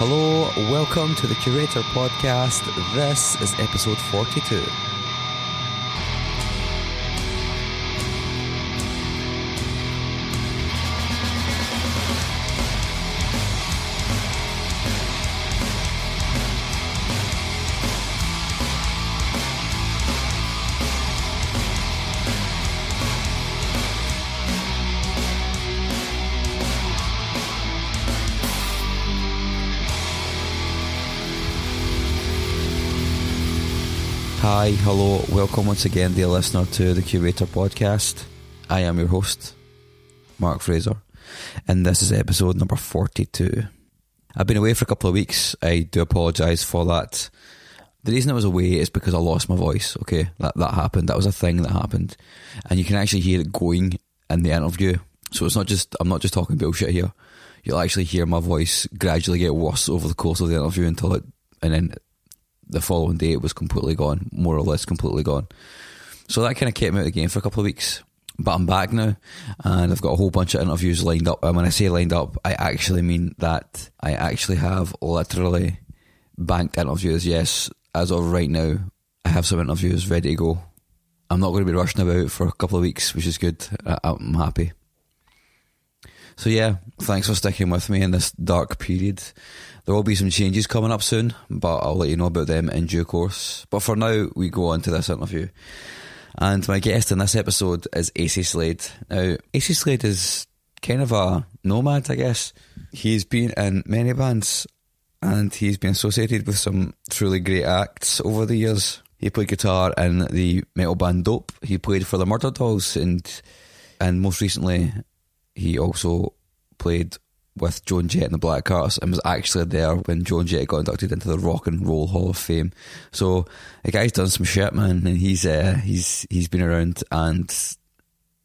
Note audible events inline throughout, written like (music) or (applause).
Hello, welcome to the Curator Podcast. This is episode 42. Hi, hello, welcome once again, dear listener, to the Curator Podcast. I am your host, Mark Fraser, and this is episode number 42. I've been away for a couple of weeks. I do apologise for that. The reason I was away is because I lost my voice, okay? That, that happened. That was a thing that happened. And you can actually hear it going in the interview. So it's not just, I'm not just talking bullshit here. You'll actually hear my voice gradually get worse over the course of the interview until it, and then the following day it was completely gone, more or less completely gone. So that kind of kept me out of the game for a couple of weeks. But I'm back now, and I've got a whole bunch of interviews lined up. And when I say lined up, I actually mean that I actually have literally banked interviews. Yes, as of right now, I have some interviews ready to go. I'm not going to be rushing about for a couple of weeks, which is good. I'm happy. So yeah, thanks for sticking with me in this dark period. There will be some changes coming up soon, but I'll let you know about them in due course. But for now, we go on to this interview. And my guest in this episode is Acey Slade. Now, Acey Slade is kind of a nomad, I guess. He's been in many bands and he's been associated with some truly great acts over the years. He played guitar in the metal band Dope. He played for the Murderdolls and and most recently he also played with Joan Jett and the Blackhearts and was actually there when Joan Jett got inducted into the Rock and Roll Hall of Fame. So the guy's done some shit, man, and he's uh, he's he's been around, and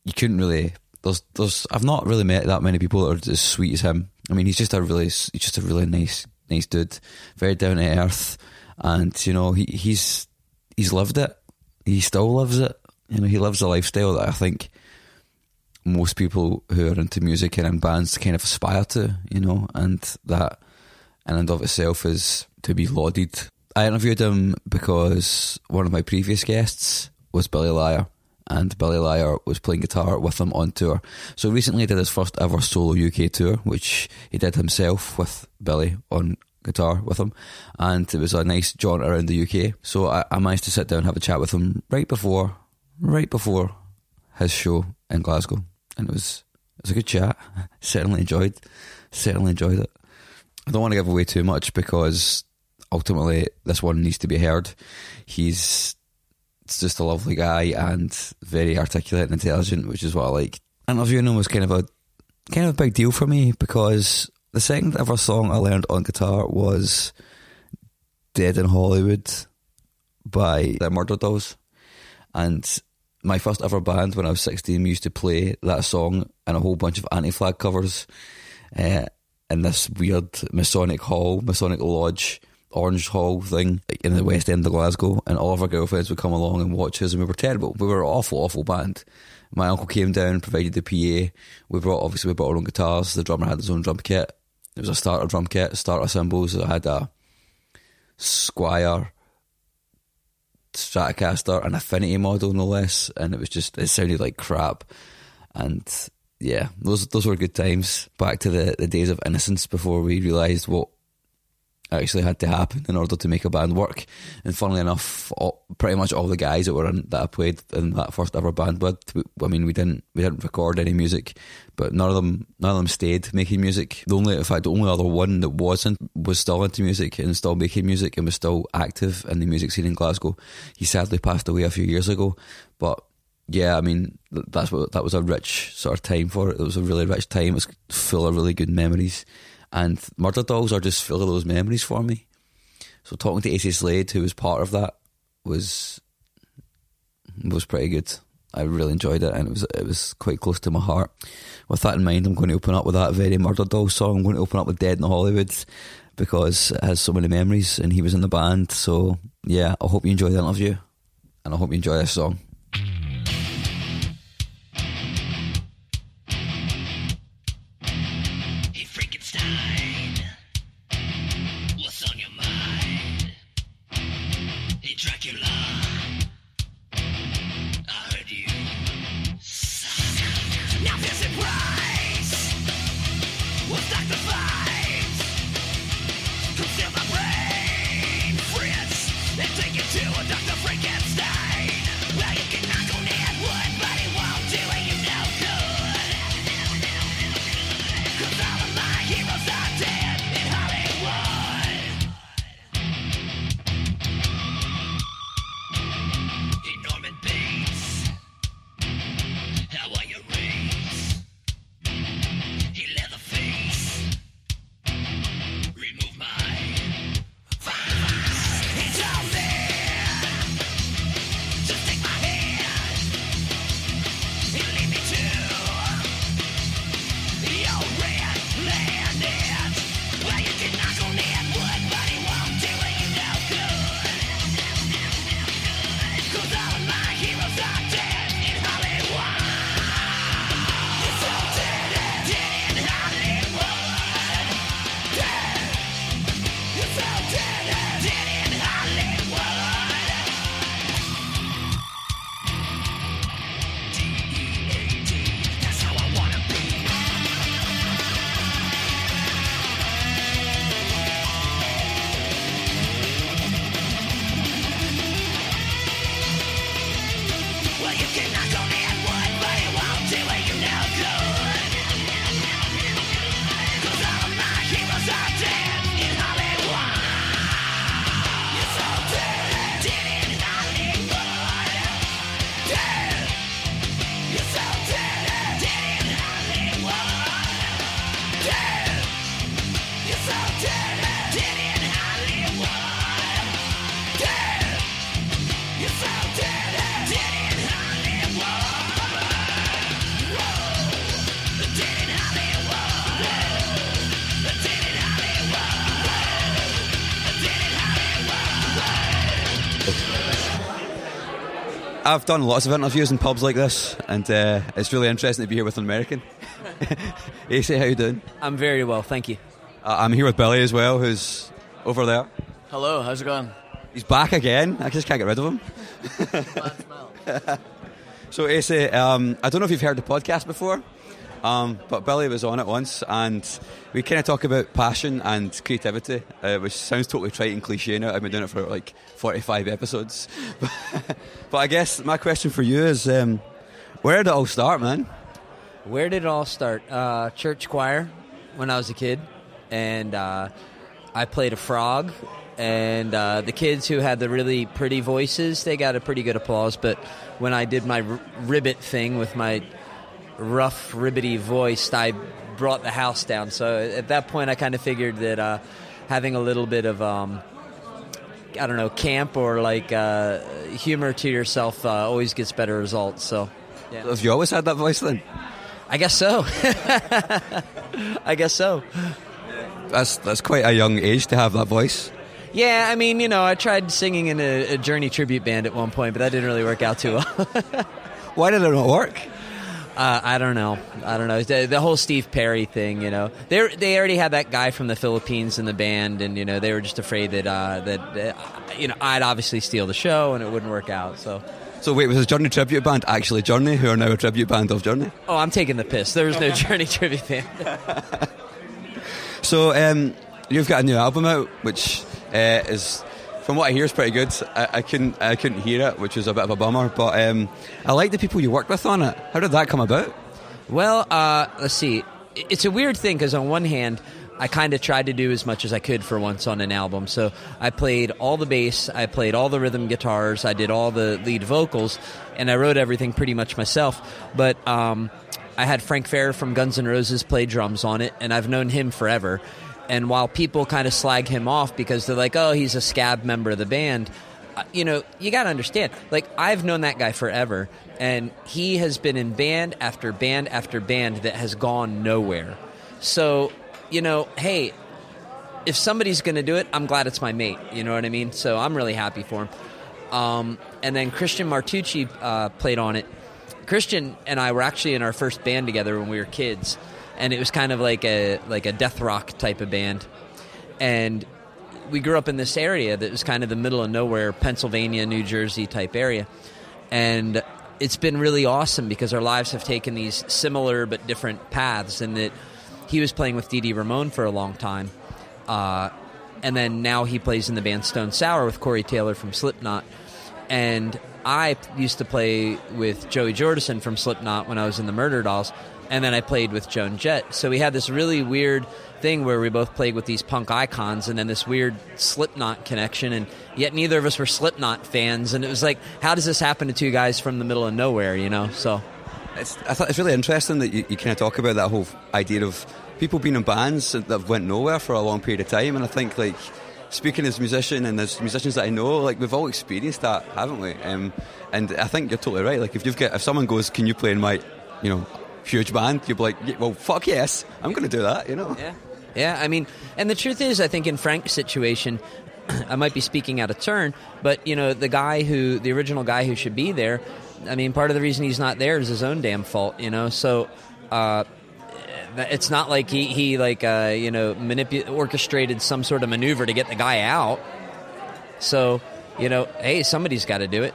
you couldn't really. There's there's I've not really met that many people that are as sweet as him. I mean, he's just a really he's just a really nice nice dude, very down to earth, and you know he he's he's lived it. He still lives it. You know, he lives a lifestyle that I think most people who are into music and in bands kind of aspire to, you know, and that in and of itself is to be lauded. I interviewed him because one of my previous guests was Billy Liar, and Billy Liar was playing guitar with him on tour. So recently he did his first ever solo UK tour, which he did himself with Billy on guitar with him, and it was a nice jaunt around the UK. So I, I managed to sit down and have a chat with him right before, right before his show in Glasgow and it was it was a good chat. (laughs) certainly enjoyed certainly enjoyed it. I don't want to give away too much because ultimately this one needs to be heard. He's just a lovely guy and very articulate and intelligent, which is what I like. Interviewing him was kind of a kind of a big deal for me because the second ever song I learned on guitar was Dead in Hollywood by the Murderdolls. And my first ever band when I was 16, we used to play that song and a whole bunch of anti flag covers uh, in this weird Masonic Hall, Masonic Lodge, Orange Hall thing in the West End of Glasgow. And all of our girlfriends would come along and watch us, and we were terrible. We were an awful, awful band. My uncle came down, provided the PA. We brought, obviously, we brought our own guitars. The drummer had his own drum kit. It was a starter drum kit, starter cymbals. I had a Squier Stratocaster, an Affinity model, no less, and it was just it sounded like crap. And yeah, those those were good times. Back to the, the days of innocence before we realised what actually had to happen in order to make a band work. And funnily enough, all, pretty much all the guys that were in, that I played in that first ever band with, I mean, we didn't we didn't record any music, but none of them none of them stayed making music. The only, in fact, the only other one that wasn't was still into music and still making music and was still active in the music scene in Glasgow. He sadly passed away a few years ago, but yeah, I mean that's what that was a rich sort of time for it. It was a really rich time. It was full of really good memories, and Murderdolls are just full of those memories for me. So talking to Acey Slade, who was part of that, was was pretty good. I really enjoyed it, and it was it was quite close to my heart. With that in mind, I'm going to open up with that very Murderdolls song. I'm going to open up with Dead in the Hollywood because it has so many memories, and he was in the band. So yeah, I hope you enjoy the interview, and I hope you enjoy this song. Dracula, I've done lots of interviews in pubs like this, and uh, it's really interesting to be here with an American. (laughs) Acey, how you doing? I'm very well, thank you. Uh, I'm here with Billy as well, who's over there. Hello, how's it going? He's back again. I just can't get rid of him. (laughs) (laughs) So, Acey, um, I don't know if you've heard the podcast before, um, but Billy was on it once, and we kind of talk about passion and creativity, uh, which sounds totally trite and cliche now. I've been doing it for like 45 episodes. (laughs) but I guess my question for you is um, where did it all start, man? Where did it all start? Uh, church choir when I was a kid, and uh, I played a frog. And uh, the kids who had the really pretty voices, they got a pretty good applause. But when I did my r- ribbit thing with my rough, ribbity voice, I brought the house down. So at that point, I kind of figured that uh, having a little bit of um, I don't know, camp or like uh, humor to yourself uh, always gets better results. So, yeah. Have you always had that voice then? I guess so. (laughs) I guess so. That's that's quite a young age to have that voice. Yeah, I mean, you know, I tried singing in a, a Journey tribute band at one point, but that didn't really work out too well. (laughs) Why did it not work? Uh, I don't know. I don't know. The, the whole Steve Perry thing, you know, they they already had that guy from the Philippines in the band, and you know, they were just afraid that uh, that uh, you know I'd obviously steal the show and it wouldn't work out. So, So wait, was a Journey tribute band actually Journey, who are now a tribute band of Journey? oh, I'm taking the piss. There was no (laughs) Journey tribute band. (laughs) So um, you've got a new album out, which uh, is, from what I hear, is pretty good. I, I couldn't I couldn't hear it, which was a bit of a bummer. But um, I like the people you worked with on it. How did that come about? Well, uh, let's see. It's a weird thing because on one hand, I kind of tried to do as much as I could for once on an album. So I played all the bass, I played all the rhythm guitars, I did all the lead vocals, and I wrote everything pretty much myself. But um, I had Frank Ferrer from Guns N' Roses play drums on it, and I've known him forever. And while people kind of slag him off because they're like, oh, he's a scab member of the band, uh, you know, you got to understand. Like, I've known that guy forever, and he has been in band after band after band that has gone nowhere. So, you know, hey, if somebody's going to do it, I'm glad it's my mate. You know what I mean? So I'm really happy for him. Um, and then Christian Martucci uh, played on it. Christian and I were actually in our first band together when we were kids, and it was kind of like a like a death rock type of band. And we grew up in this area that was kind of the middle of nowhere, Pennsylvania, New Jersey type area, and it's been really awesome because our lives have taken these similar but different paths. And that he was playing with Dee Ramone for a long time, uh, and then now he plays in the band Stone Sour with Corey Taylor from Slipknot, and I used to play with Joey Jordison from Slipknot when I was in the Murderdolls, and then I played with Joan Jett. So we had this really weird thing where we both played with these punk icons, and then this weird Slipknot connection, and yet neither of us were Slipknot fans, and it was like, how does this happen to two guys from the middle of nowhere, you know? So It's, I thought it's really interesting that you, you kind of talk about that whole idea of people being in bands that went nowhere for a long period of time, and I think like speaking as a musician and as musicians that I know, like we've all experienced that, haven't we? Um, and I think you're totally right. Like if you've got if someone goes, "Can you play in my, you know, huge band?" You'd be like, "Well, fuck yes, I'm going to do that," you know. Yeah. Yeah, I mean, and the truth is, I think in Frank's situation, (clears throat) I might be speaking out of turn, but, you know, the guy who, the original guy who should be there, I mean, part of the reason he's not there is his own damn fault, you know? So, uh, it's not like he, he like, uh, you know, manipu- orchestrated some sort of maneuver to get the guy out. So, you know, hey, somebody's got to do it.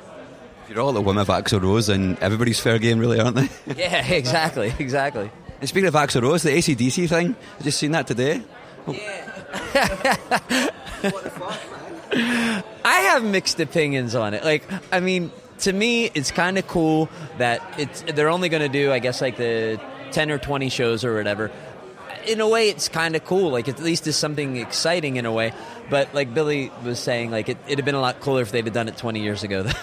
You're all the whim of Axl Rose, and everybody's fair game, really, aren't they? (laughs) Yeah, exactly, exactly. and speaking of Axl Rose, the AC/DC thing, I just seen that today. Oh. Yeah. (laughs) I have mixed opinions on it. Like, I mean, to me, it's kind of cool that it's they're only going to do, I guess, like the ten or twenty shows or whatever. In a way, it's kind of cool. Like, at least it's something exciting in a way. But like Billy was saying, like it, it'd have been a lot cooler if they'd have done it twenty years ago. (laughs)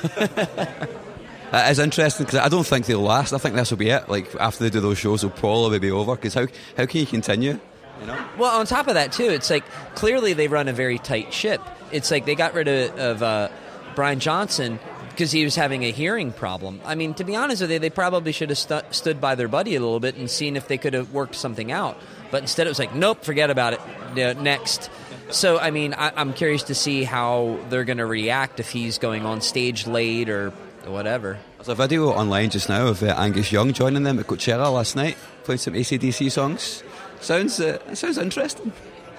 It is interesting because I don't think they'll last. I think this will be it. Like after they do those shows, it'll probably be over. Because how how can you continue? You know. Well, on top of that, too, it's like clearly they run a very tight ship. It's like they got rid of, of uh, Brian Johnson because he was having a hearing problem. I mean, to be honest with you, they probably should have stu- stood by their buddy a little bit and seen if they could have worked something out. But instead, it was like, nope, forget about it. Yeah, next. So, I mean, I, I'm curious to see how they're going to react if he's going on stage late or whatever. There's a video online just now of uh, Angus Young joining them at Coachella last night, playing some AC/DC songs. Sounds uh, sounds interesting.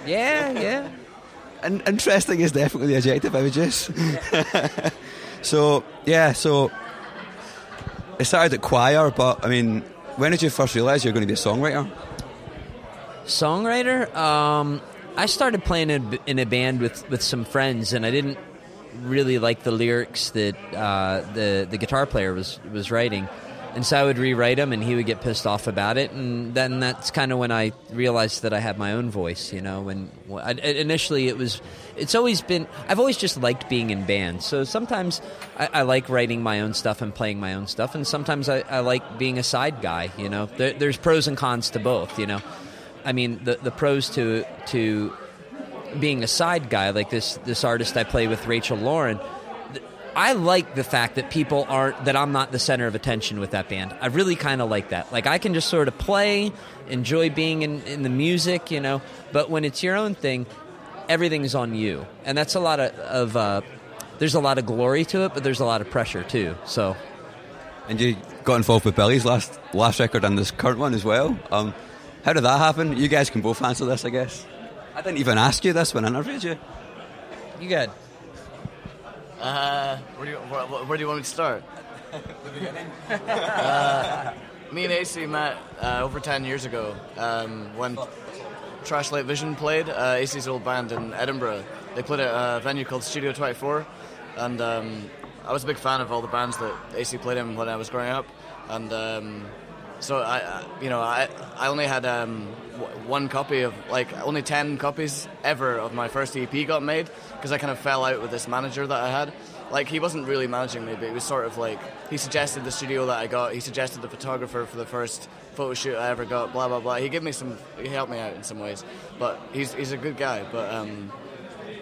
Yeah, yeah. (laughs) And interesting is definitely the adjective I would use. (laughs) so yeah, so it started at choir, but I mean, when did you first realise you're going to be a songwriter? Songwriter? Um, I started playing in, in a band with, with some friends, and I didn't really like the lyrics that uh, the the guitar player was was writing, and so I would rewrite them, and he would get pissed off about it, and then that's kind of when I realized that I had my own voice. You know, when I, initially it was, it's always been I've always just liked being in bands. So sometimes I, I like writing my own stuff and playing my own stuff, and sometimes I, I like being a side guy. You know, there, there's pros and cons to both. You know, I mean the the pros to to being a side guy like this this artist I play with Rachel Lorin I like the fact that people aren't that I'm not the center of attention with that band. I really kind of like that. Like I can just sort of play, enjoy being in, in the music, you know. But when it's your own thing, everything's on you, and that's a lot of, of uh, there's a lot of glory to it, but there's a lot of pressure too. So And you got involved with Billy's last last record and this current one as well. Um, how did that happen? You guys can both answer this, I guess. I didn't even ask you this when I interviewed you. you good? Uh, where do you where, where do you want me to start? The (laughs) beginning. uh, me and Acey met uh, over ten years ago um, when Trashlight Vision played. Uh, Acey's old band in Edinburgh. They played at a venue called Studio 24, and um, I was a big fan of all the bands that Acey played in when I was growing up. And um, so I, you know, I I only had um, w- one copy of like only ten copies ever of my first EP got made because I kind of fell out with this manager that I had. Like he wasn't really managing me, but he was sort of like he suggested the studio that I got. He suggested the photographer for the first photo shoot I ever got. Blah blah blah. He gave me some. He helped me out in some ways, but he's he's a good guy. But um,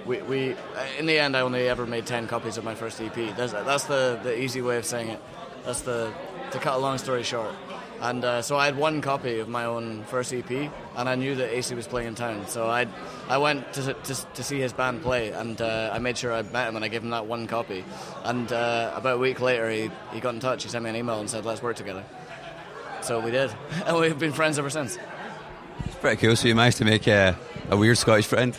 we, we in the end I only ever made ten copies of my first EP. That's that's the the easy way of saying it. That's the to cut a long story short. And uh, so I had one copy of my own first EP, and I knew that Acey was playing in town. So I I went to, to, to see his band play, and uh, I made sure I met him, and I gave him that one copy. And uh, about a week later, he, he got in touch. He sent me an email and said, "Let's work together." So we did, (laughs) and we've been friends ever since. It's pretty cool. So you managed to make a, a weird Scottish friend.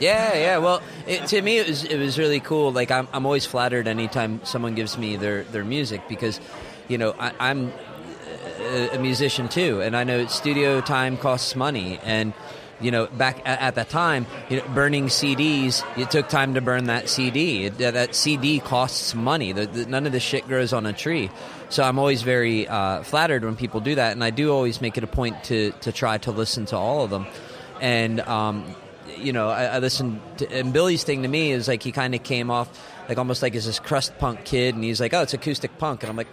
Yeah, yeah. Well, it, to me, it was it was really cool. Like I'm, I'm always flattered anytime someone gives me their, their music because, you know, I, I'm a, musician too, and I know studio time costs money, and you know, back at, at that time, you know, burning CDs, it took time to burn that CD. It, that- that CD costs money. The, the, none of this shit grows on a tree. So I'm always very uh, flattered when people do that, and I do always make it a point to to try to listen to all of them, and. Um, you know, I, I listened to, and Billy's thing to me is like he kind of came off like almost like as this crust punk kid, and he's like, oh, it's acoustic punk, and I'm like,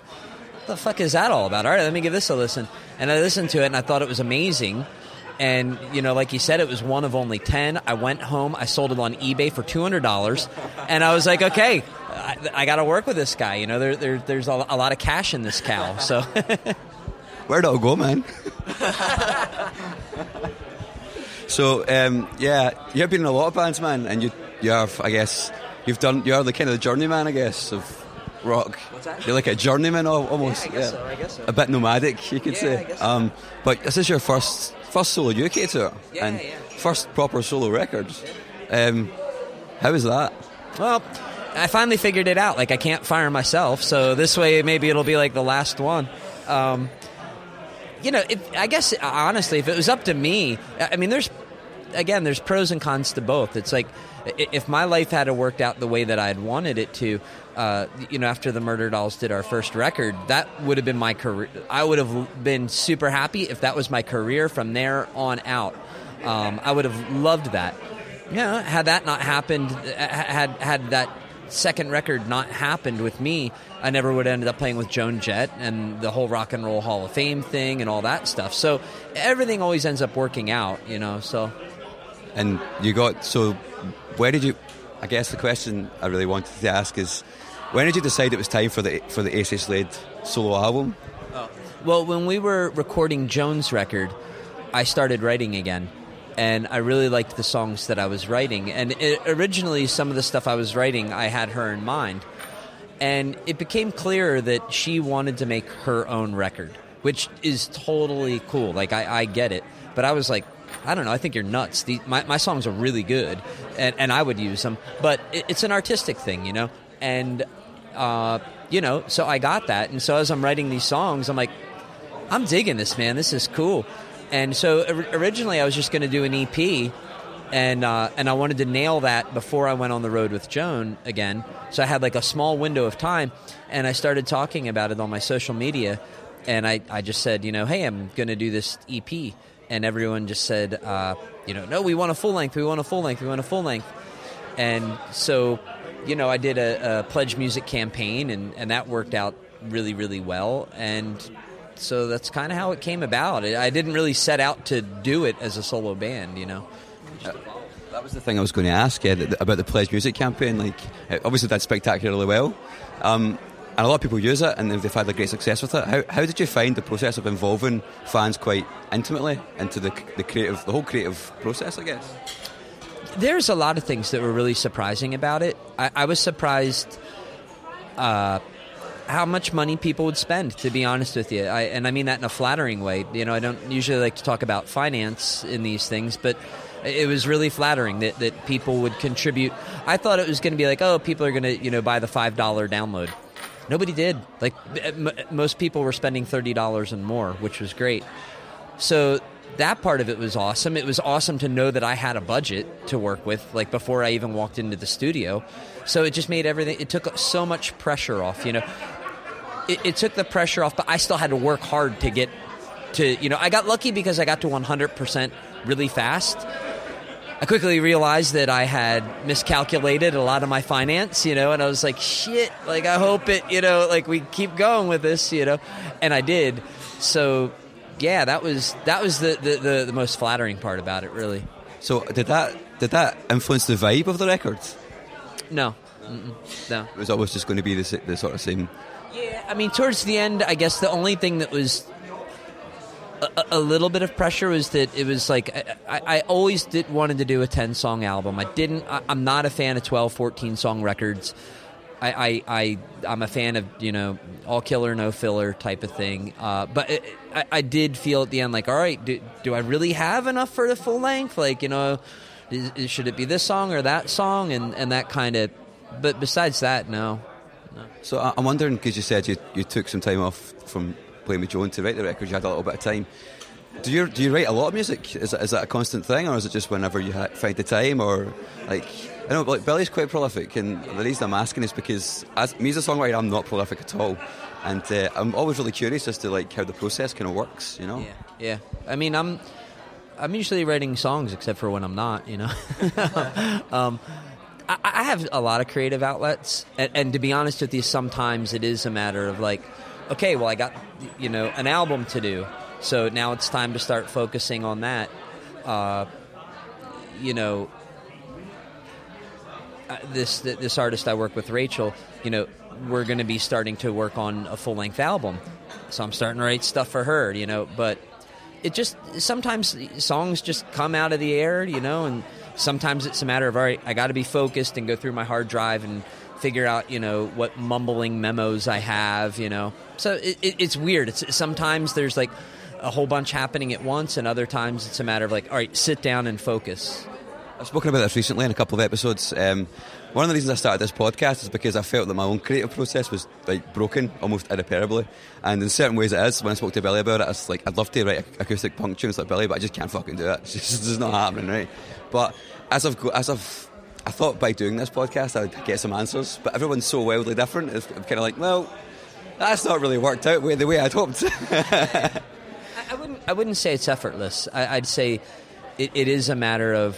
the fuck is that all about? All right, let me give this a listen. And I listened to it, and I thought it was amazing. And you know, like you said, it was one of only ten. I went home, I sold it on eBay for two hundred dollars, and I was like, okay, I, I got to work with this guy. You know, there, there, there's a, lot of cash in this cow. So (laughs) Where'd it all go, man? so, um, yeah, you've been in a lot of bands, man, and you, you have, I guess, you've done, you're the kind of the journeyman, I guess, of rock. What's that? You're like a journeyman almost. Yeah, I guess so, I guess so. A bit nomadic, you could Yeah, say. I guess so. um, but this is your first first solo UK tour, Yeah, and yeah. first proper solo records. Um, how was that? Well, I finally figured it out. Like I can't fire myself, so this way maybe it'll be like the last one. Um, you know, if, I guess honestly, if it was up to me, I I mean, there's again, there's pros and cons to both. It's like if my life had worked out the way that I had wanted it to, uh, you know, after the Murderdolls did our first record, that would have been my career. I would have been super happy if that was my career from there on out. Um, I would have loved that. Yeah, had that not happened, uh, had had that second record not happened with me, I never would have ended up playing with Joan Jett and the whole Rock and Roll Hall of Fame thing and all that stuff. So everything always ends up working out, you know. So And you got so. Where did you? I guess the question I really wanted to ask is, when did you decide it was time for the for the Acey Slade solo album? Oh. Well, when we were recording Joan's record, I started writing again. And I really liked the songs that I was writing. And it, originally, some of the stuff I was writing, I had her in mind. And it became clear that she wanted to make her own record, which is totally cool. Like, I, I get it. But I was like, I don't know, I think you're nuts. The, my, my songs are really good, and, and I would use them. But it, it's an artistic thing, you know? And, uh, you know, so I got that. And so as I'm writing these songs, I'm like, I'm digging this, man. This is cool. And so or- originally, I was just going to do an EP, and uh, and I wanted to nail that before I went on the road with Joan again. So I had like a small window of time, and I started talking about it on my social media, and I, I just said, you know, hey, I'm going to do this EP, and everyone just said, uh, you know, no, we want a full length, we want a full length, we want a full length, and so you know, I did a, a pledge music campaign, and and that worked out really really well, and so that's kind of how it came about. I didn't really set out to do it as a solo band, you know. That was the thing I was going to ask yeah, about the Pledge Music campaign. Like, obviously did spectacularly well, um, and a lot of people use it, and they've had a great success with it. How, how did you find the process of involving fans quite intimately into the the creative, the whole creative process? I guess. There's a lot of things that were really surprising about it. I, I was surprised uh, how much money people would spend. To be honest with you, I, and I mean that in a flattering way. You know, I don't usually like to talk about finance in these things, but it was really flattering that, that people would contribute. I thought it was going to be like, oh, people are going to you know buy the five dollar download. Nobody did. Like m- most people were spending thirty dollars and more, which was great. So that part of it was awesome. It was awesome to know that I had a budget to work with, like before I even walked into the studio. So it just made everything. It took so much pressure off. You know, it, it took the pressure off, but I still had to work hard to get to you know I got lucky because I got to 100% really fast. I quickly realized that I had miscalculated a lot of my finance, you know, and I was like, shit, like I hope it, you know, like we keep going with this, you know, and I did. So, yeah, that was that was the the, the, the most flattering part about it, really. So did that did that influence the vibe of the record? No, Mm-mm. no. It was always just going to be the, the sort of same. Yeah, I mean, towards the end, I guess the only thing that was a, little bit of pressure was that it was like I, I, I always did wanted to do a 10 song album. I didn't, I, I'm not a fan of 12, 14 song records. I, I, I, I'm a fan of, you know, all killer, no filler type of thing. Uh, but it, I, I did feel at the end like, all right, do, do I really have enough for the full length? Like, you know, is, should it be this song or that song? And, and that kind of, but besides that, no. So I- I'm wondering because you said you, you took some time off from playing with Joan to write the record. You had a little bit of time. Do you do you write a lot of music? Is that, is that a constant thing, or is it just whenever you ha- find the time, or like I know like Billy's quite prolific, and the reason I'm asking is because as me as a songwriter, I'm not prolific at all, and uh, I'm always really curious as to like how the process kind of works. You know. Yeah, yeah. I mean, I'm I'm usually writing songs, except for when I'm not. You know, (laughs) um, I, I have a lot of creative outlets, and, and to be honest with you, sometimes it is a matter of like, okay, well, I got you know an album to do, so now it's time to start focusing on that. Uh, you know, uh, this this artist I work with, Rachel, you know, we're going to be starting to work on a full length album, so I'm starting to write stuff for her, you know. But it just sometimes songs just come out of the air, you know, and sometimes it's a matter of all right, I got to be focused and go through my hard drive and figure out, you know, what mumbling memos I have, you know. So it, it, it's weird. It's sometimes there's like a whole bunch happening at once, and other times it's a matter of like, all right, sit down and focus. I've spoken about this recently in a couple of episodes. Um, one of the reasons I started this podcast is because I felt that my own creative process was like broken almost irreparably, and in certain ways it is. When I spoke to Billy about it, I was like, I'd love to write acoustic punk tunes like Billy, but I just can't fucking do it. (laughs) It's just, it's not happening, right? But as I've as I've I thought by doing this podcast I would get some answers, but everyone's so wildly different. It's I'm kind of like, well, that's not really worked out the way I'd hoped. (laughs) I, wouldn't. I wouldn't say it's effortless. I, I'd say it, it is a matter of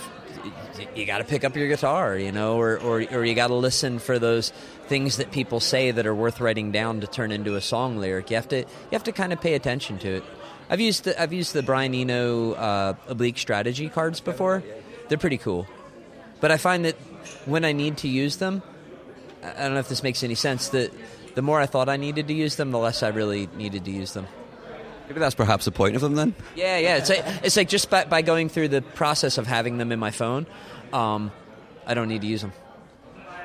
you got to pick up your guitar, you know, or or, or you got to listen for those things that people say that are worth writing down to turn into a song lyric. You have to you have to kind of pay attention to it. I've used the, I've used the Brian Eno uh, oblique strategy cards before. They're pretty cool, but I find that when I need to use them, I don't know if this makes any sense. That the more I thought I needed to use them, the less I really needed to use them. Maybe that's perhaps the point of them then. Yeah, yeah. It's like, it's like just by, by going through the process of having them in my phone, um, I don't need to use them.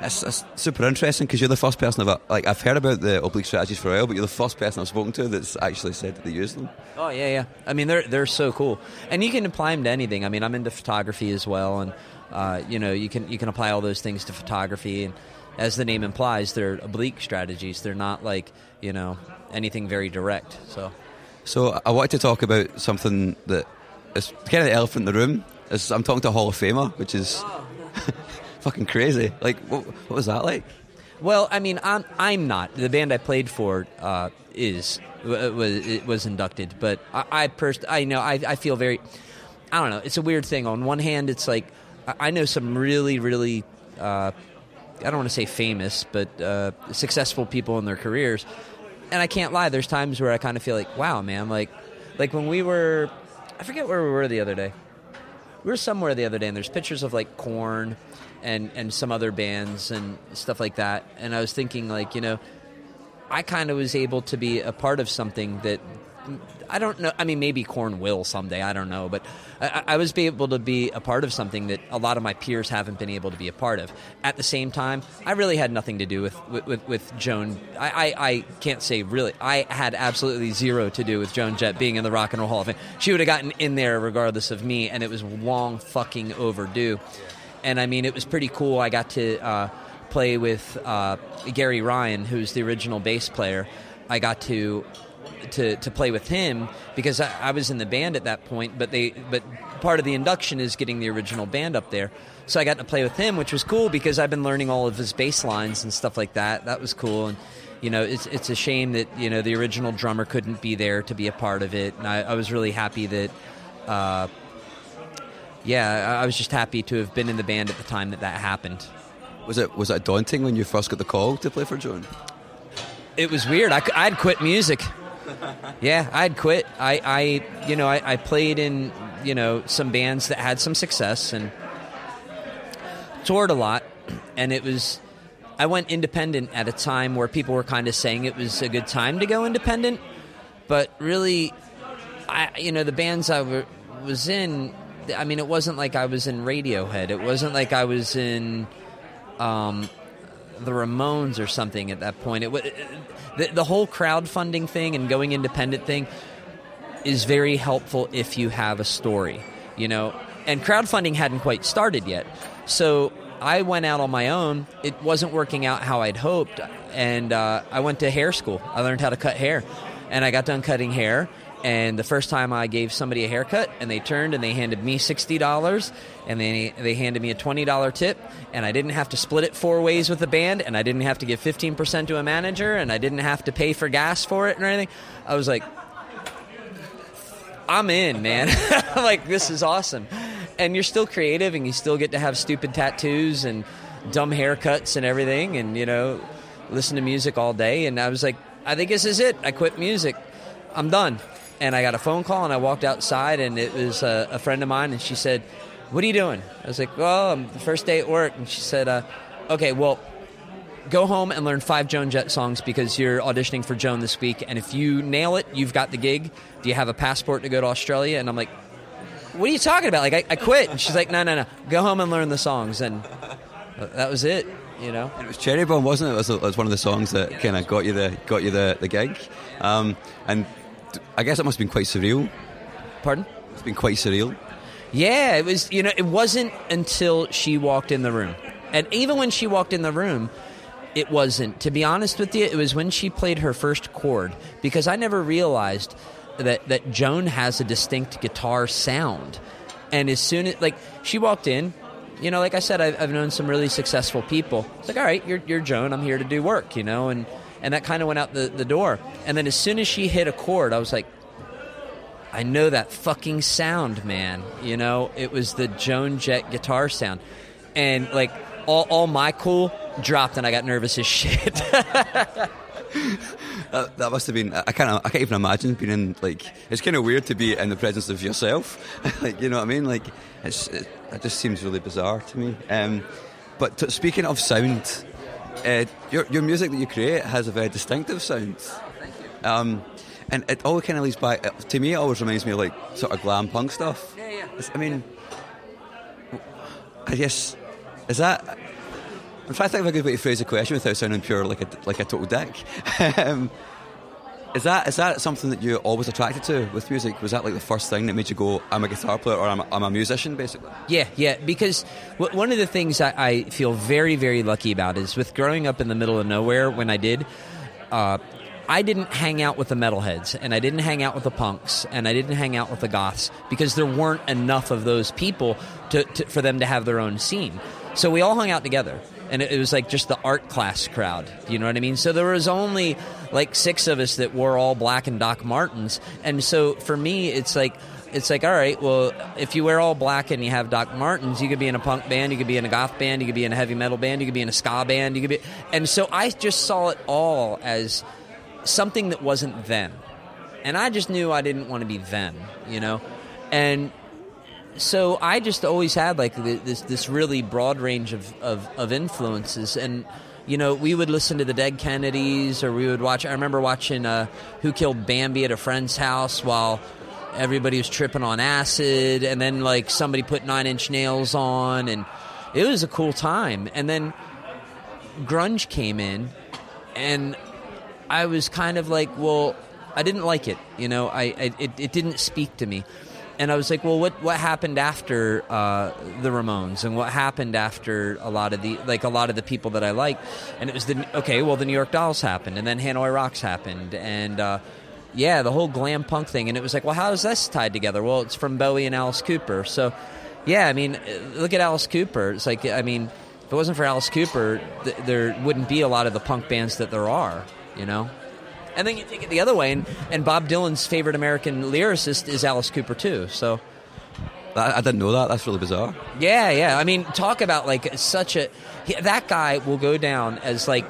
That's, that's super interesting because you're the first person I've like I've heard about the oblique strategies for a while, but you're the first person I've spoken to that's actually said that they use them. Oh yeah, yeah. I mean, they're they're so cool, and you can apply them to anything. I mean, I'm into photography as well, and uh, you know, you can you can apply all those things to photography, and as the name implies, they're oblique strategies. They're not like you know anything very direct. So So I wanted to talk about something that is kind of the elephant in the room. Is I'm talking to a Hall of Famer, which is (laughs) fucking crazy. Like, what, what was that like? Well, I mean, I'm I'm not. The band I played for uh, is was it was inducted, but I, I pers- I know I, I feel very. I don't know. It's a weird thing. On one hand, it's like I know some really really. Uh, I don't want to say famous, but uh, successful people in their careers, and I can't lie. There's times where I kind of feel like, wow, man, like like when we were, I forget where we were the other day we were somewhere the other day and there's pictures of like Korn and and some other bands and stuff like that and i was thinking like you know i kind of was able to be a part of something that i don't know i mean maybe Korn will someday i don't know but I, I was able to be a part of something that a lot of my peers haven't been able to be a part of at the same time i really had nothing to do with with, with, with joan I, I, I can't say really i had absolutely zero to do with joan jett being in the rock and roll hall of fame she would have gotten in there regardless of me and it was long fucking overdue and I mean, it was pretty cool. I got to uh, play with uh, Gary Ryan, who's the original bass player. I got to to, to play with him because I, I was in the band at that point. But they but part of the induction is getting the original band up there. So I got to play with him, which was cool because I've been learning all of his bass lines and stuff like that. That was cool. And you know, it's it's a shame that you know the original drummer couldn't be there to be a part of it, and I, I was really happy that. Uh, yeah, I I was just happy to have been in the band at the time that that happened. Was it was it daunting when you first got the call to play for Joan? It was weird. I'd quit music. Yeah, I'd quit. I, I you know, I, I played in, you know, some bands that had some success and toured a lot. And it was, I went independent at a time where people were kind of saying it was a good time to go independent. But really, I, you know, the bands I w- was in, I mean, it wasn't like I was in Radiohead. It wasn't like I was in, um, the Ramones or something at that point. It the, the whole crowdfunding thing and going independent thing is very helpful if you have a story, you know. And crowdfunding hadn't quite started yet, so I went out on my own. It wasn't working out how I'd hoped, and uh, I went to hair school. I learned how to cut hair, and I got done cutting hair. And the first time I gave somebody a haircut, and they turned and they handed me sixty dollars, and they they handed me a twenty dollar tip, and I didn't have to split it four ways with the band, and I didn't have to give fifteen percent to a manager, and I didn't have to pay for gas for it or anything. I was like, I'm in, man. (laughs) Like, this is awesome. And you're still creative and you still get to have stupid tattoos and dumb haircuts and everything and, you know, listen to music all day. And I was like, I think this is it. I quit music. I'm done. And I got a phone call and I walked outside and it was a, a friend of mine and she said, What are you doing? I was like, Well, I'm the first day at work. And she said, uh, Okay, well, go home and learn five Joan Jett songs because you're auditioning for Joan this week. And if you nail it, you've got the gig. Do you have a passport to go to Australia? And I'm like, what are you talking about? Like, I, I quit. And she's like, no, no, no. Go home and learn the songs. And that was it, you know? It was Cherry Bomb, wasn't it? It was, it was one of the songs that kind of got you the got you the, the gig. Um, and I guess it must have been quite surreal. Pardon? It's been quite surreal. Yeah, it was, you know, it wasn't until she walked in the room. And even when she walked in the room, it wasn't. To be honest with you, it was when she played her first chord because I never realized that that Joan has a distinct guitar sound. And as soon as like she walked in, you know, like I said, I've, I've known some really successful people. It's like, all right, you're you're Joan. I'm here to do work, you know, and and that kind of went out the, the door. And then as soon as she hit a chord, I was like, I know that fucking sound, man. You know, it was the Joan Jett guitar sound. And like all, all my cool dropped and I got nervous as (laughs) shit. (laughs) That, that must have been. I can't. I can't even imagine being in. Like, it's kind of weird to be in the presence of yourself. (laughs) like, you know what I mean? Like, it's, it, it just seems really bizarre to me. Um, but t- speaking of sound, uh, your your music that you create has a very distinctive sound. Thank you. Um, and it all kind of leads back uh, to me. It always reminds me of like sort of glam punk stuff. Yeah, yeah. It's- I mean, I guess is that. I'm trying to think of a good way to phrase a question without sounding pure like a like a total dick. (laughs) um, is that is that something that you're always attracted to with music? Was that like the first thing that made you go, "I'm a guitar player" or "I'm a, I'm a musician"? Basically, Yeah, yeah. Because w- one of the things I, I feel very, very lucky about is with growing up in the middle of nowhere when I did, uh, I didn't hang out with the metalheads and I didn't hang out with the punks and I didn't hang out with the goths because there weren't enough of those people to, to, for them to have their own scene. So we all hung out together. And it, was like just the art class crowd. You know what I mean? So there was only like six of us that wore all black and Doc Martens. And so for me, it's like, it's like, all right, well, if you wear all black and you have Doc Martens, you could be in a punk band, you could be in a goth band, you could be in a heavy metal band, you could be in a ska band, you could be. And so I just saw it all as something that wasn't them. And I just knew I didn't want to be them, you know? And so I just always had like this this really broad range of, of, of influences. And you know we would listen to the Dead Kennedys or we would watch I remember watching uh, Who Killed Bambi at a friend's house while everybody was tripping on acid and then like somebody put nine inch nails on and it was a cool time. And then grunge came in and I was kind of like, well, I didn't like it. You know, I, I it, it didn't speak to me, and I was like, well, what what happened after uh, the Ramones, and what happened after a lot of the like a lot of the people that I like, and it was the okay, well, the New York Dolls happened, and then Hanoi Rocks happened, and. Uh, yeah, the whole glam punk thing, and it was like, well, how is this tied together? Well, it's from Bowie and Alice Cooper, so yeah, I mean, look at Alice Cooper. It's like, I mean, if it wasn't for Alice Cooper, th- there wouldn't be a lot of the punk bands that there are. you know. And then you take it the other way, and, and Bob Dylan's favorite American lyricist is Alice Cooper too. So I, I didn't know that. That's really bizarre. yeah, yeah. I mean, talk about like such a he, that guy will go down as like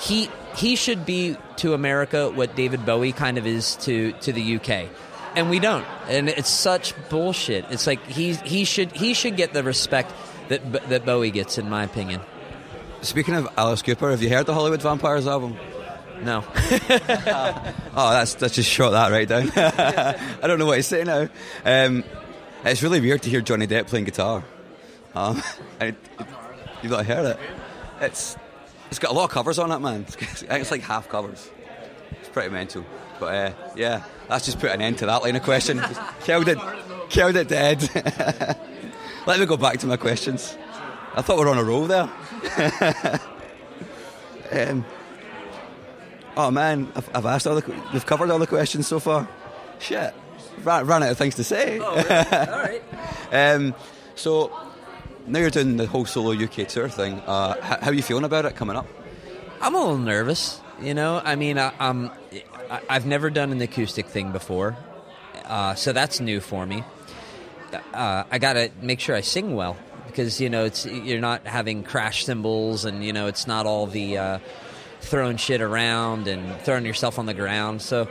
he he should be to America what David Bowie kind of is to to the UK, and we don't. And it's such bullshit. It's like he he should he should get the respect that that Bowie gets, in my opinion. Speaking of Alice Cooper, have you heard the Hollywood Vampires album? No, (laughs) Oh, that's that's just shot that right down. (laughs) I don't know what to say now. Um, it's really weird to hear Johnny Depp playing guitar. Um, (laughs) it- you've not heard it. It's it's got a lot of covers on it, man. It's, it's like half covers. It's pretty mental. But uh, yeah, that's just put an end to that line of question. Killed it, killed it dead. Let me go back to my questions. I thought we were on a roll there. um, Oh man, I've, I've asked all the, we've covered all the questions so far. Shit, ran, ran out of things to say. Oh, all (laughs) right. Um, so now you're doing the whole solo UK tour thing. Uh, h- how are you feeling about it coming up? I'm a little nervous. You know, I mean, I, I'm, I, I've never done an acoustic thing before, uh, so that's new for me. Uh, I got to make sure I sing well because you know it's you're not having crash cymbals and you know it's not all the uh, throwing shit around and throwing yourself on the ground. So,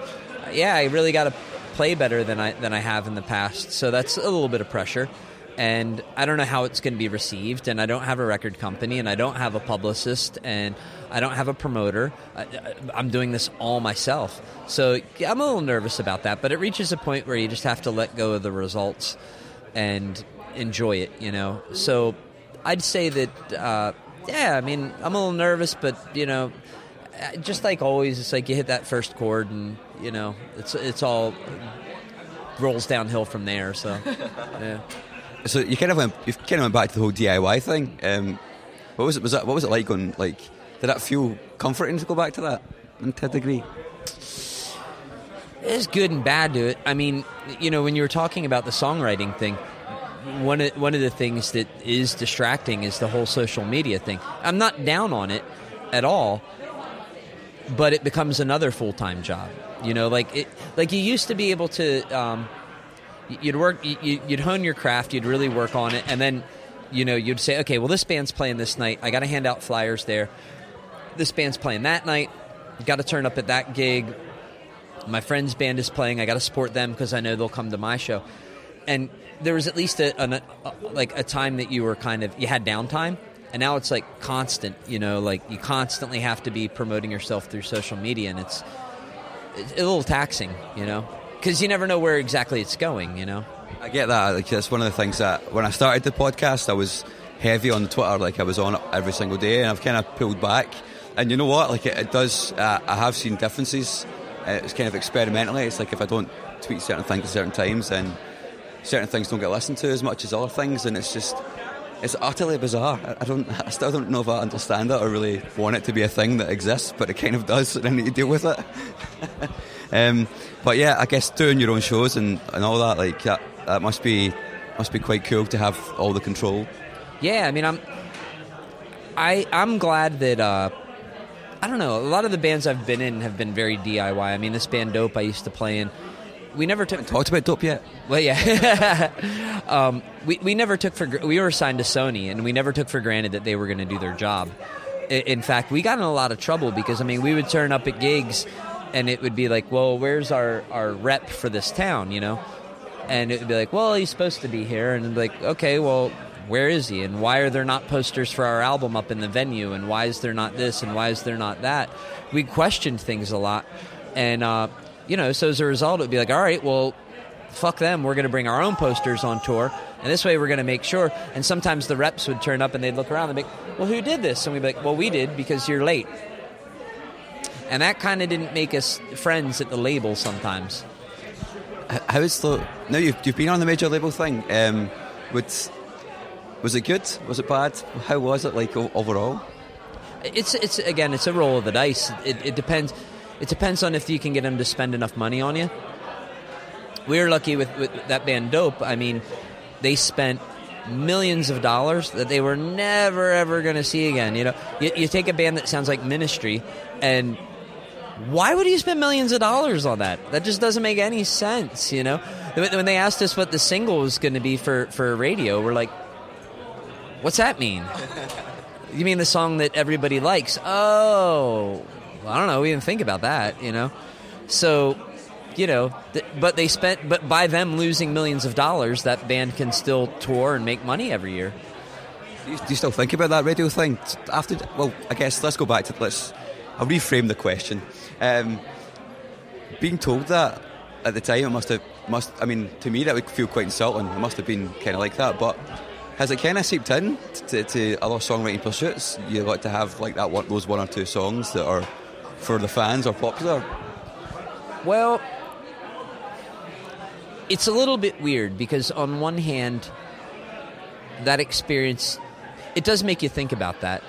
yeah, I really got to play better than I than I have in the past. So that's a little bit of pressure. And I don't know how it's going to be received. And I don't have a record company, and I don't have a publicist, and I don't have a promoter. I, I'm doing this all myself. So yeah, I'm a little nervous about that. But it reaches a point where you just have to let go of the results and enjoy it, you know. So I'd say that, uh, yeah, I mean, I'm a little nervous, but you know, just like always, it's like you hit that first chord, and you know, it's it's all rolls downhill from there. So, (laughs) yeah. So you kind of went, you kind of went back to the whole DIY thing. Um, what was it? Was that what was it like? Going like, did that feel comforting to go back to that to a degree? There's good and bad to it. I mean, you know, when you were talking about the songwriting thing, one of, one of the things that is distracting is the whole social media thing. I'm not down on it at all, but it becomes another full time job. You know, like it, like you used to be able to, um, you'd work, you- you'd hone your craft, you'd really work on it, and then, you know, you'd say, okay, well, this band's playing this night. I got to hand out flyers there. This band's playing that night. Got to turn up at that gig my friend's band is playing. I got to support them because I know they'll come to my show. And there was at least a, an, a like a time that you were kind of you had downtime, and now it's like constant. You know, like you constantly have to be promoting yourself through social media, and it's, it's a little taxing. You know, because you never know where exactly it's going. You know. I get that. Like that's one of the things that when I started the podcast, I was heavy on Twitter. Like I was on it every single day, and I've kind of pulled back. And you know what? Like it, it does. Uh, I have seen differences. Uh, it's kind of experimentally. It's like if I don't tweet certain things at certain times, then certain things don't get listened to as much as other things, and it's just. It's utterly bizarre. I don't. I still don't know if I understand it or really want it to be a thing that exists, but it kind of does, and I need to deal with it. (laughs) um, but yeah, I guess doing your own shows and, and all that, like that, that must be must be quite cool to have all the control. Yeah, I mean, I'm, I I'm glad that uh, I don't know. A lot of the bands I've been in have been very DIY. I mean, this band Dope I used to play in, we never took. Talked about dope yet? Well, yeah, (laughs) um, we we never took for we were assigned to Sony, and we never took for granted that they were going to do their job. I- In fact, we got in a lot of trouble because I mean, we would turn up at gigs, and it would be like, "Well, where's our our rep for this town?" You know, and it would be like, "Well, he's supposed to be here," and be like, "Okay, well." Where is he? And why are there not posters for our album up in the venue? And why is there not this? And why is there not that? We questioned things a lot, and uh, you know, so as a result, it would be like, all right, well, fuck them. We're going to bring our own posters on tour, and this way we're going to make sure. And sometimes the reps would turn up and they'd look around and be like, "Well, who did this?" And we'd be like, "Well, we did because you're late." And that kind of didn't make us friends at the label sometimes. How is the now you've you've been on the major label thing? Um, would, was it good? Was it bad? How was it like overall? It's it's again, it's a roll of the dice. It, it depends. It depends on if you can get them to spend enough money on you. We were lucky with, with that band Dope. I mean, they spent millions of dollars that they were never ever going to see again. You know, you, you take a band that sounds like Ministry, and why would you spend millions of dollars on that? That just doesn't make any sense, you know? When when they asked us what the single was going to be for, for radio, we're like, what's that mean? (laughs) You mean the song that everybody likes? Oh, well, I don't know. We didn't think about that, you know? So, you know, th- but they spent, but by them losing millions of dollars, that band can still tour and make money every year. Do you, do you still think about that radio thing after? Well, I guess let's go back to let's. I'll reframe the question. Um, being told that at the time, it must have must. I mean, to me, that would feel quite insulting. It must have been kind of like that, but. Has it kind of seeped in to, to other songwriting pursuits? You like to have like that one, those one or two songs that are for the fans are popular. Well, it's a little bit weird because on one hand, that experience it does make you think about that,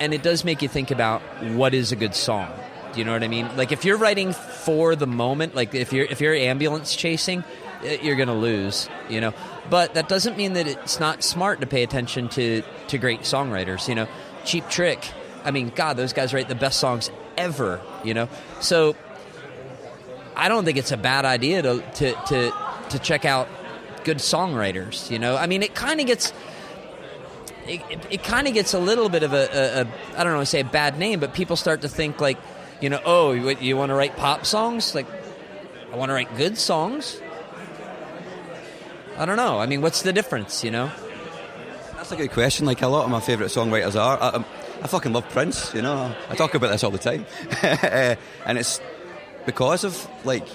and it does make you think about what is a good song. Do you know what I mean? Like if you're writing for the moment, like if you're if you're ambulance chasing, eh, you're going to lose. You know, but that doesn't mean that it's not smart to pay attention to to great songwriters. You know, Cheap Trick. I mean, God, those guys write the best songs ever. You know, so I don't think it's a bad idea to to to, to check out good songwriters. You know, I mean, it kind of gets. It, it, it kind of gets a little bit of a, a, a I don't know say a bad name, but people start to think like, you know, oh, you, you want to write pop songs? Like, I want to write good songs. I don't know. I mean, what's the difference? You know? That's a good question. Like a lot of my favourite songwriters are. I, I'm- I fucking love Prince. You know, I talk about this all the time, (laughs) and it's because of like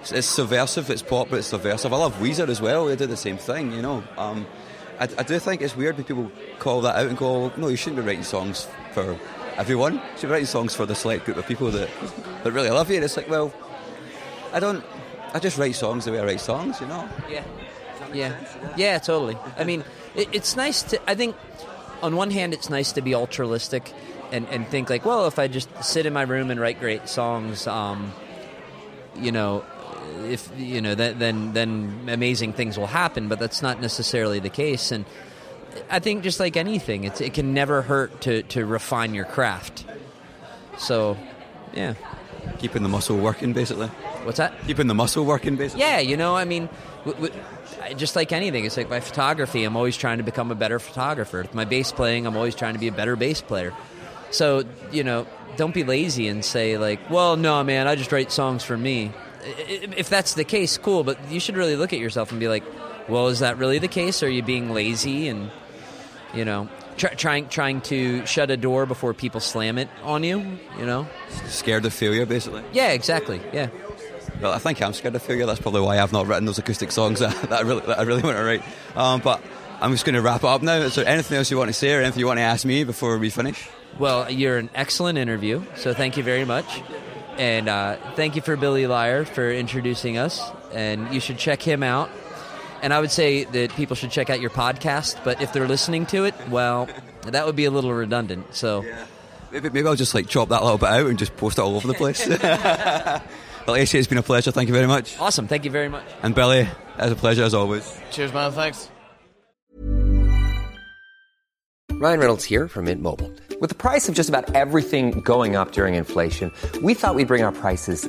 it's, it's subversive. It's pop, but it's subversive. I love Weezer as well. They do the same thing. You know, um, I, I do think it's weird when people call that out and go, "No, you shouldn't be writing songs for everyone. You should be writing songs for the select group of people that that really love you." And it's like, well, I don't. I just write songs the way I write songs. You know. Yeah. Yeah. Yeah, totally. I mean, it, it's nice to, I think, on one hand, it's nice to be altruistic and, and think, like, well, if I just sit in my room and write great songs, um, you know, if, you know, then, then amazing things will happen, but that's not necessarily the case. And I think just like anything, it's, it can never hurt to, to refine your craft. So, yeah. Keeping the muscle working, basically. What's that? Keeping the muscle working, basically. Yeah, you know, I mean, w- w- just like anything, it's like my photography. I'm always trying to become a better photographer. My bass playing, I'm always trying to be a better bass player. So, you know, don't be lazy and say like, "Well, no, man, I just write songs for me." If that's the case, cool. But you should really look at yourself and be like, "Well, is that really the case? Are you being lazy and, you know, try, trying trying to shut a door before people slam it on you? You know? Scared of failure, basically. Yeah, exactly. Yeah." Well, I think I'm scared of failure. That's probably why I've not written those acoustic songs (laughs) that, that I really that I really want to write. Um, but I'm just going to wrap it up now. Is there anything else you want to say, or anything you want to ask me before we finish? Well, you're an excellent interview, so thank you very much. And uh, thank you for Billy Liar for introducing us. And you should check him out. And I would say that people should check out your podcast, but if they're listening to it, well, that would be a little redundant. So, Maybe, maybe I'll just like chop that little bit out and just post it all over the place. (laughs) (laughs) well, Acey, it's been a pleasure. Thank you very much. awesome. Thank you very much. And Billy, it's a pleasure as always. Cheers, man. Thanks. Ryan Reynolds here from Mint Mobile. With the price of just about everything going up during inflation, we thought we'd bring our prices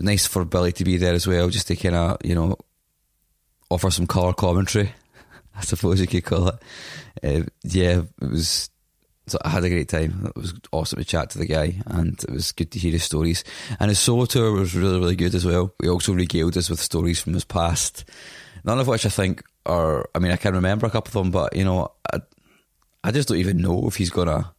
Nice for Billy to be there as well, just to kind of, you know, offer some colour commentary, (laughs) I suppose you could call it. Uh, yeah, it was. So I had a great time. It was awesome to chat to the guy, and it was good to hear his stories. And his solo tour was really, really good as well. He also regaled us with stories from his past, none of which I think are. I mean, I can remember a couple of them, but you know, I, I just don't even know if he's gonna.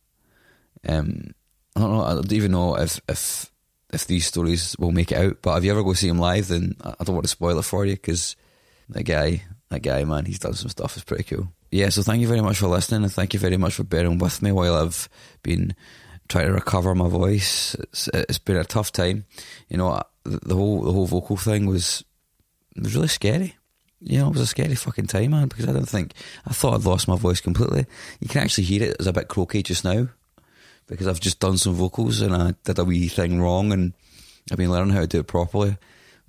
Um, I don't know. I don't even know if if if these stories will make it out. But if you ever go see him live, then I don't want to spoil it for you because that guy, that guy, man, he's done some stuff. It's pretty cool. Yeah. So thank you very much for listening, and thank you very much for bearing with me while I've been trying to recover my voice. It's it's been a tough time. You know, the, whole the whole vocal thing was was really scary. You know, it was a scary fucking time, man, because I don't think I thought I'd lost my voice completely. You can actually hear it as a bit croaky just now because I've just done some vocals and I did a wee thing wrong and I've been learning how to do it properly.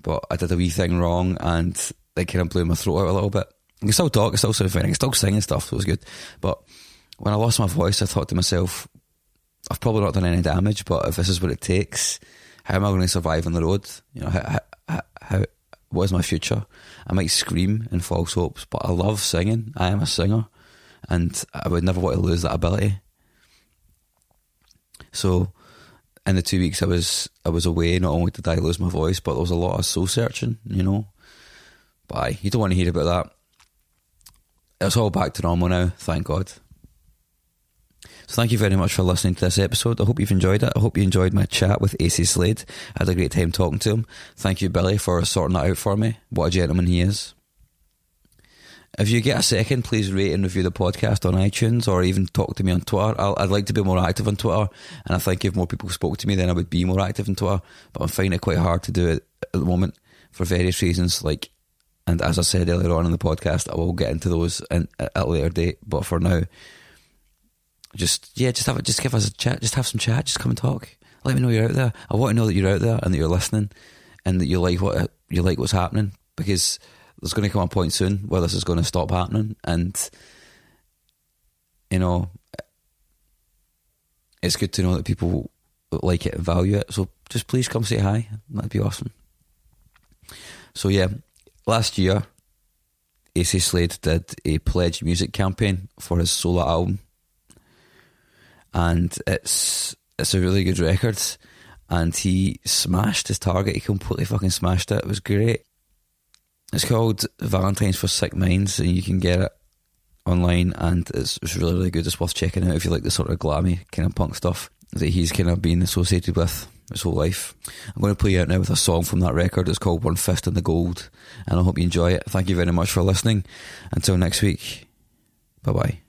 But I did a wee thing wrong and they kind of blew my throat out a little bit. I can still talk, I still sound fine, I can still sing and stuff, so it was good. But when I lost my voice, I thought to myself, I've probably not done any damage, but if this is what it takes, how am I going to survive on the road? You know, how, how, how what is my future? I might scream in false hopes, but I love singing. I am a singer, and I would never want to lose that ability. So, in the two weeks I was I was away, not only did I lose my voice, but there was a lot of soul searching. You know, but aye, you don't want to hear about that. It's all back to normal now, thank God. So thank you very much for listening to this episode. I hope you've enjoyed it. I hope you enjoyed my chat with Acey Slade. I had a great time talking to him. Thank you, Billy, for sorting that out for me. What a gentleman he is. If you get a second, please rate and review the podcast on iTunes or even talk to me on Twitter. i would like to be more active on Twitter, and I think if more people spoke to me, then I would be more active on Twitter. But I'm finding it quite hard to do it at the moment for various reasons. Like, and as I said earlier on in the podcast, I will get into those in, at a later date. But for now, just yeah, just have it. Just give us a chat. Just have some chat. Just come and talk. Let me know you're out there. I want to know that you're out there and that you're listening, and that you like what you like what's happening because there's going to come a point soon where this is going to stop happening, and you know, it's good to know that people like it and value it. So just please come say hi. That'd be awesome. So yeah, last year, Acey Slade did a pledge music campaign for his solo album and it's it's a really good record. And he smashed his target. He completely fucking smashed it. It was great. It's called Valentine's for Sick Minds, and you can get it online. And it's, it's really, really good. It's worth checking out if you like the sort of glammy kind of punk stuff that he's kind of been associated with his whole life. I'm going to play you out now with a song from that record. It's called One Fist in the Gold, and I hope you enjoy it. Thank you very much for listening. Until next week, bye bye.